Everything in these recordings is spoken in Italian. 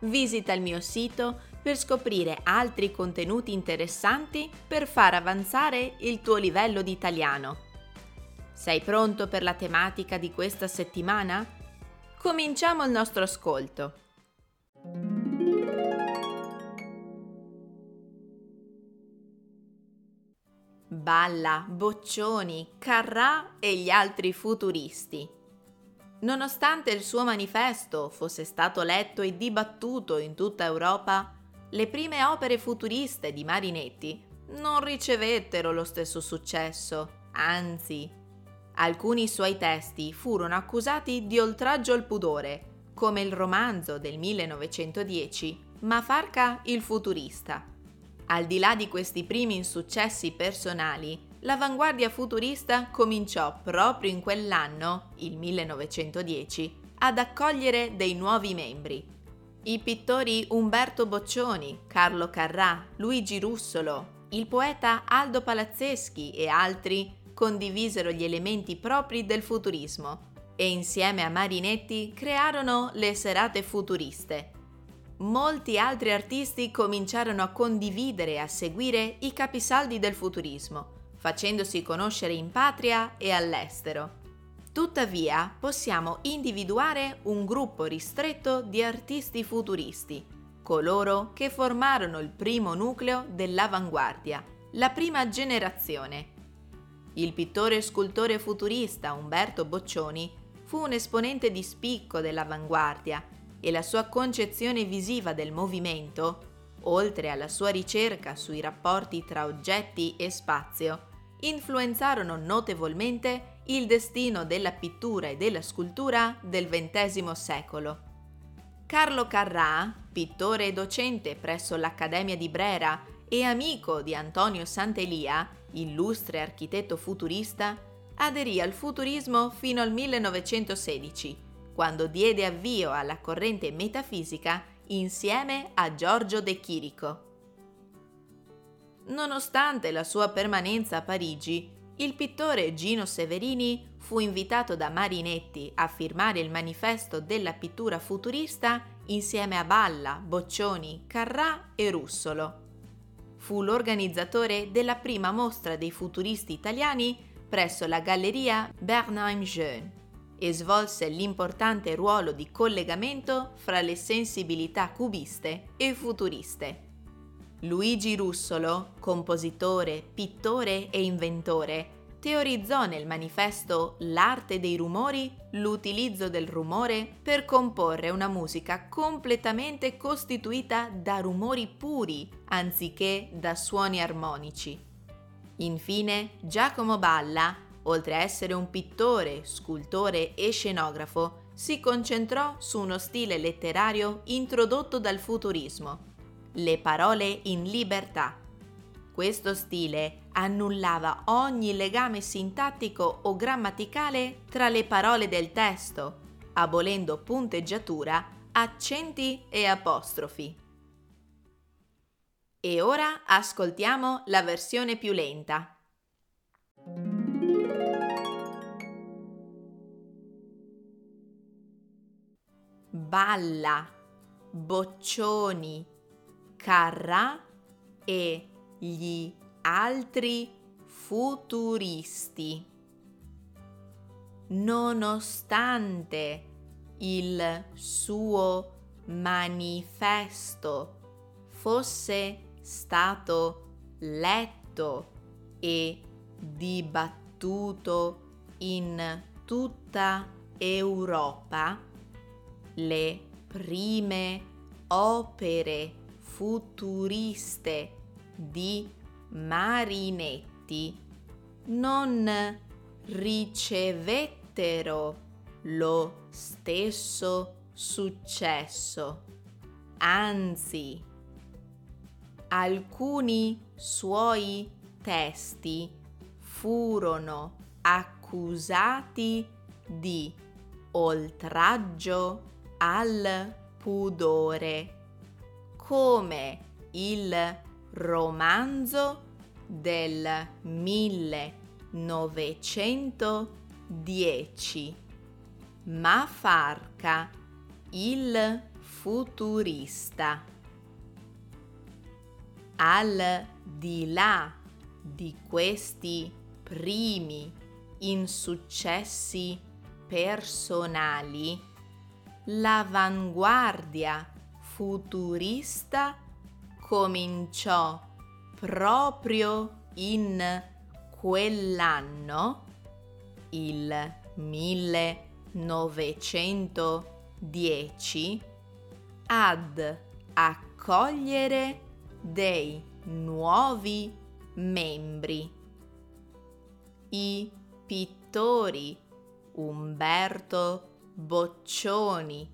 Visita il mio sito per scoprire altri contenuti interessanti per far avanzare il tuo livello di italiano. Sei pronto per la tematica di questa settimana? Cominciamo il nostro ascolto. Balla, Boccioni, Carrà e gli altri futuristi. Nonostante il suo manifesto fosse stato letto e dibattuto in tutta Europa, le prime opere futuriste di Marinetti non ricevettero lo stesso successo, anzi, alcuni suoi testi furono accusati di oltraggio al pudore, come il romanzo del 1910 Mafarca il futurista. Al di là di questi primi insuccessi personali, l'avanguardia futurista cominciò proprio in quell'anno, il 1910, ad accogliere dei nuovi membri. I pittori Umberto Boccioni, Carlo Carrà, Luigi Russolo, il poeta Aldo Palazzeschi e altri condivisero gli elementi propri del futurismo e insieme a Marinetti crearono le serate futuriste, molti altri artisti cominciarono a condividere e a seguire i capisaldi del futurismo, facendosi conoscere in patria e all'estero. Tuttavia possiamo individuare un gruppo ristretto di artisti futuristi, coloro che formarono il primo nucleo dell'avanguardia, la prima generazione. Il pittore e scultore futurista Umberto Boccioni fu un esponente di spicco dell'avanguardia e la sua concezione visiva del movimento, oltre alla sua ricerca sui rapporti tra oggetti e spazio, influenzarono notevolmente il destino della pittura e della scultura del XX secolo. Carlo Carrà, pittore e docente presso l'Accademia di Brera e amico di Antonio Sant'Elia, illustre architetto futurista, aderì al futurismo fino al 1916 quando diede avvio alla corrente metafisica insieme a Giorgio De Chirico. Nonostante la sua permanenza a Parigi, il pittore Gino Severini fu invitato da Marinetti a firmare il manifesto della pittura futurista insieme a Balla, Boccioni, Carrà e Russolo. Fu l'organizzatore della prima mostra dei futuristi italiani presso la galleria Bernheim Jeune e svolse l'importante ruolo di collegamento fra le sensibilità cubiste e futuriste. Luigi Russolo, compositore, pittore e inventore, teorizzò nel manifesto L'arte dei rumori l'utilizzo del rumore per comporre una musica completamente costituita da rumori puri anziché da suoni armonici. Infine, Giacomo Balla oltre a essere un pittore, scultore e scenografo, si concentrò su uno stile letterario introdotto dal futurismo, le parole in libertà. Questo stile annullava ogni legame sintattico o grammaticale tra le parole del testo, abolendo punteggiatura, accenti e apostrofi. E ora ascoltiamo la versione più lenta. Balla, Boccioni, Carrà e gli altri futuristi. Nonostante il suo manifesto fosse stato letto e dibattuto in tutta Europa, le prime opere futuriste di Marinetti non ricevettero lo stesso successo, anzi, alcuni suoi testi furono accusati di oltraggio al pudore, come il romanzo del 1910 Mafarca il futurista. Al di là di questi primi insuccessi personali, l'avanguardia futurista cominciò proprio in quell'anno, il 1910, ad accogliere dei nuovi membri. I pittori Umberto Boccioni,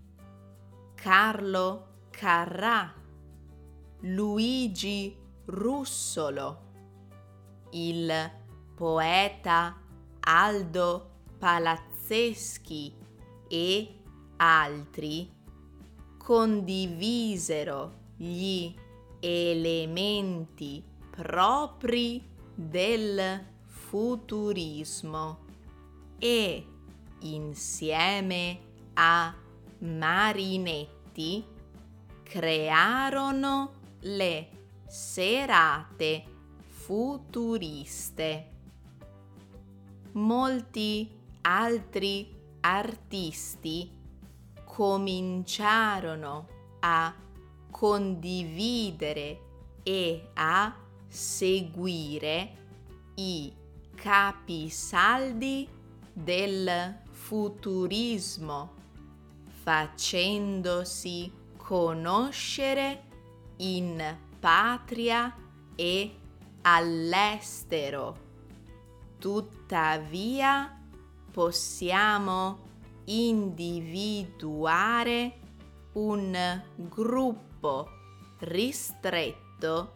Carlo Carrà, Luigi Russolo, il poeta Aldo Palazzeschi e altri condivisero gli elementi propri del futurismo e insieme a Marinetti crearono le serate futuriste. Molti altri artisti cominciarono a condividere e a seguire i capisaldi del futurismo, facendosi conoscere in patria e all'estero. Tuttavia possiamo individuare un gruppo ristretto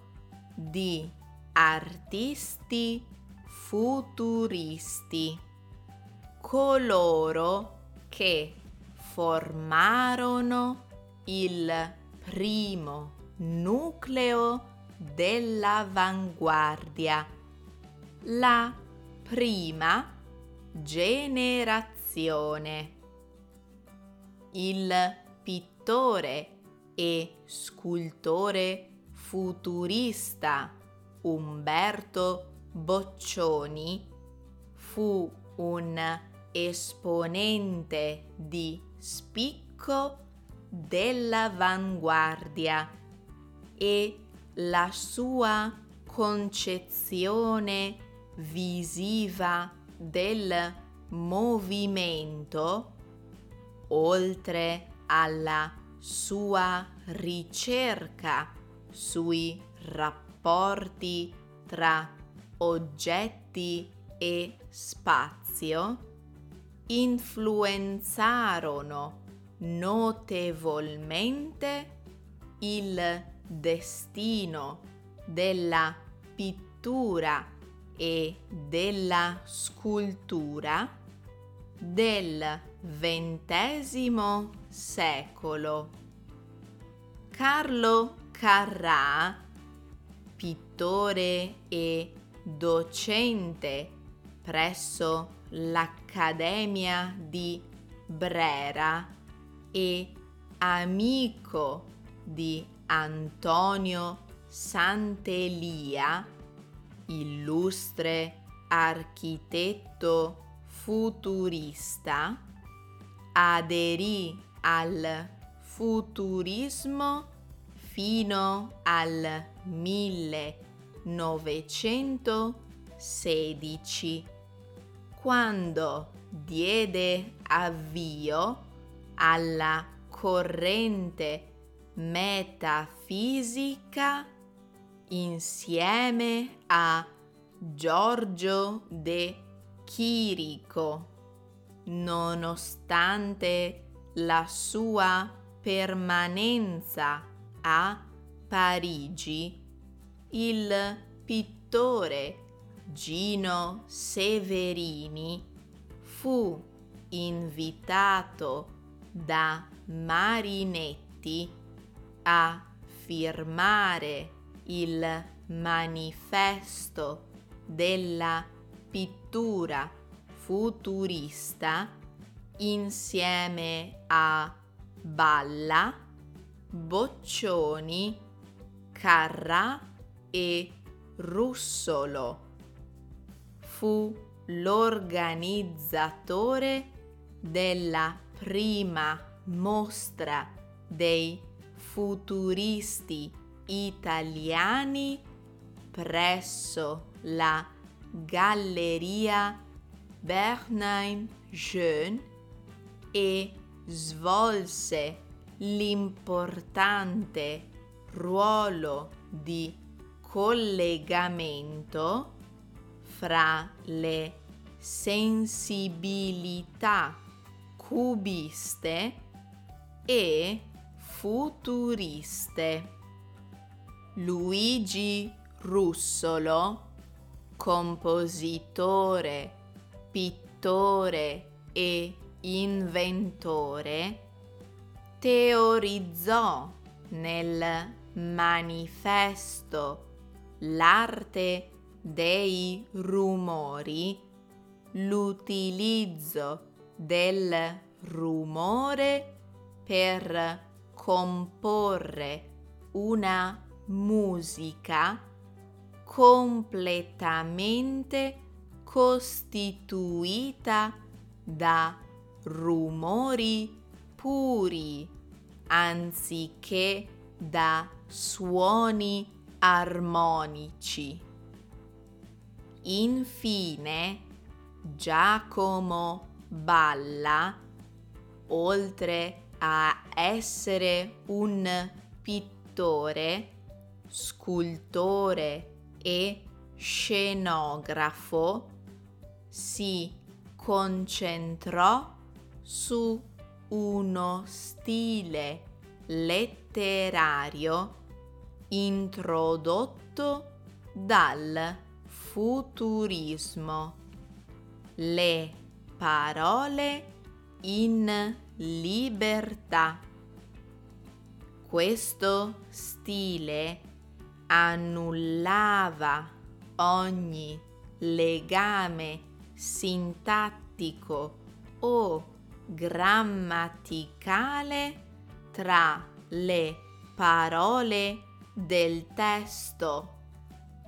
di artisti futuristi, coloro che formarono il primo nucleo dell'avanguardia, la prima generazione. Il pittore e scultore futurista Umberto Boccioni fu un esponente di spicco dell'avanguardia e la sua concezione visiva del movimento, oltre alla sua ricerca sui rapporti tra oggetti e spazio, influenzarono notevolmente il destino della pittura e della scultura del XX secolo. Carlo Carrà, pittore e docente presso l'Accademia di Brera e amico di Antonio Santelia, illustre architetto futurista, aderì al futurismo fino al 1916, quando diede avvio alla corrente metafisica insieme a Giorgio de Chirico, nonostante la sua permanenza a Parigi il pittore Gino Severini fu invitato da Marinetti a firmare il manifesto della pittura futurista insieme a Balla, Boccioni, Carrà e Russolo. Fu l'organizzatore della prima mostra dei futuristi italiani presso la Galleria Bernheim Jeune e svolse l'importante ruolo di collegamento fra le sensibilità cubiste e futuriste. Luigi Russolo, compositore, pittore e inventore, teorizzò nel manifesto L'arte dei rumori l'utilizzo del rumore per comporre una musica completamente costituita da rumori puri anziché da suoni armonici. Infine, Giacomo Balla, oltre a essere un pittore, scultore e scenografo, si concentrò su uno stile letterario introdotto dal futurismo. Le parole in libertà. Questo stile annullava ogni legame sintattico o grammaticale tra le parole del testo,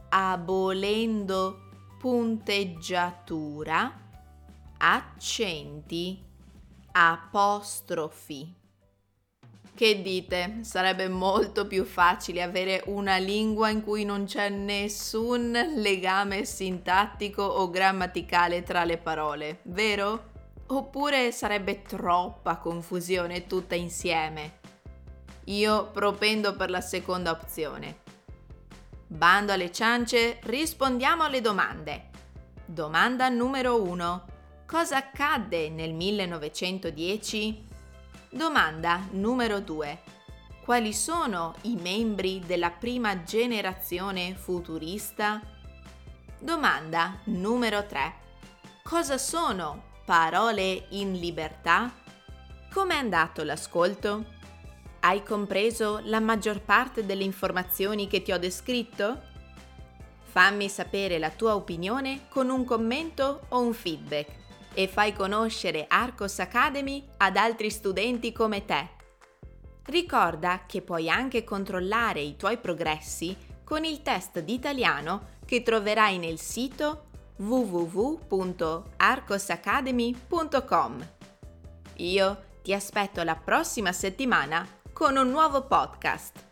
abolendo punteggiatura, accenti, apostrofi. Che dite? Sarebbe molto più facile avere una lingua in cui non c'è nessun legame sintattico o grammaticale tra le parole, vero? Oppure sarebbe troppa confusione tutta insieme? Io propendo per la seconda opzione. Bando alle ciance, rispondiamo alle domande. Domanda numero 1. Cosa accadde nel 1910? Domanda numero 2. Quali sono i membri della prima generazione futurista? Domanda numero 3. Cosa sono parole in libertà? Com'è andato l'ascolto? Hai compreso la maggior parte delle informazioni che ti ho descritto? Fammi sapere la tua opinione con un commento o un feedback e fai conoscere Arcos Academy ad altri studenti come te. Ricorda che puoi anche controllare i tuoi progressi con il test di italiano che troverai nel sito www.arcosacademy.com. Io ti aspetto la prossima settimana con un nuovo podcast.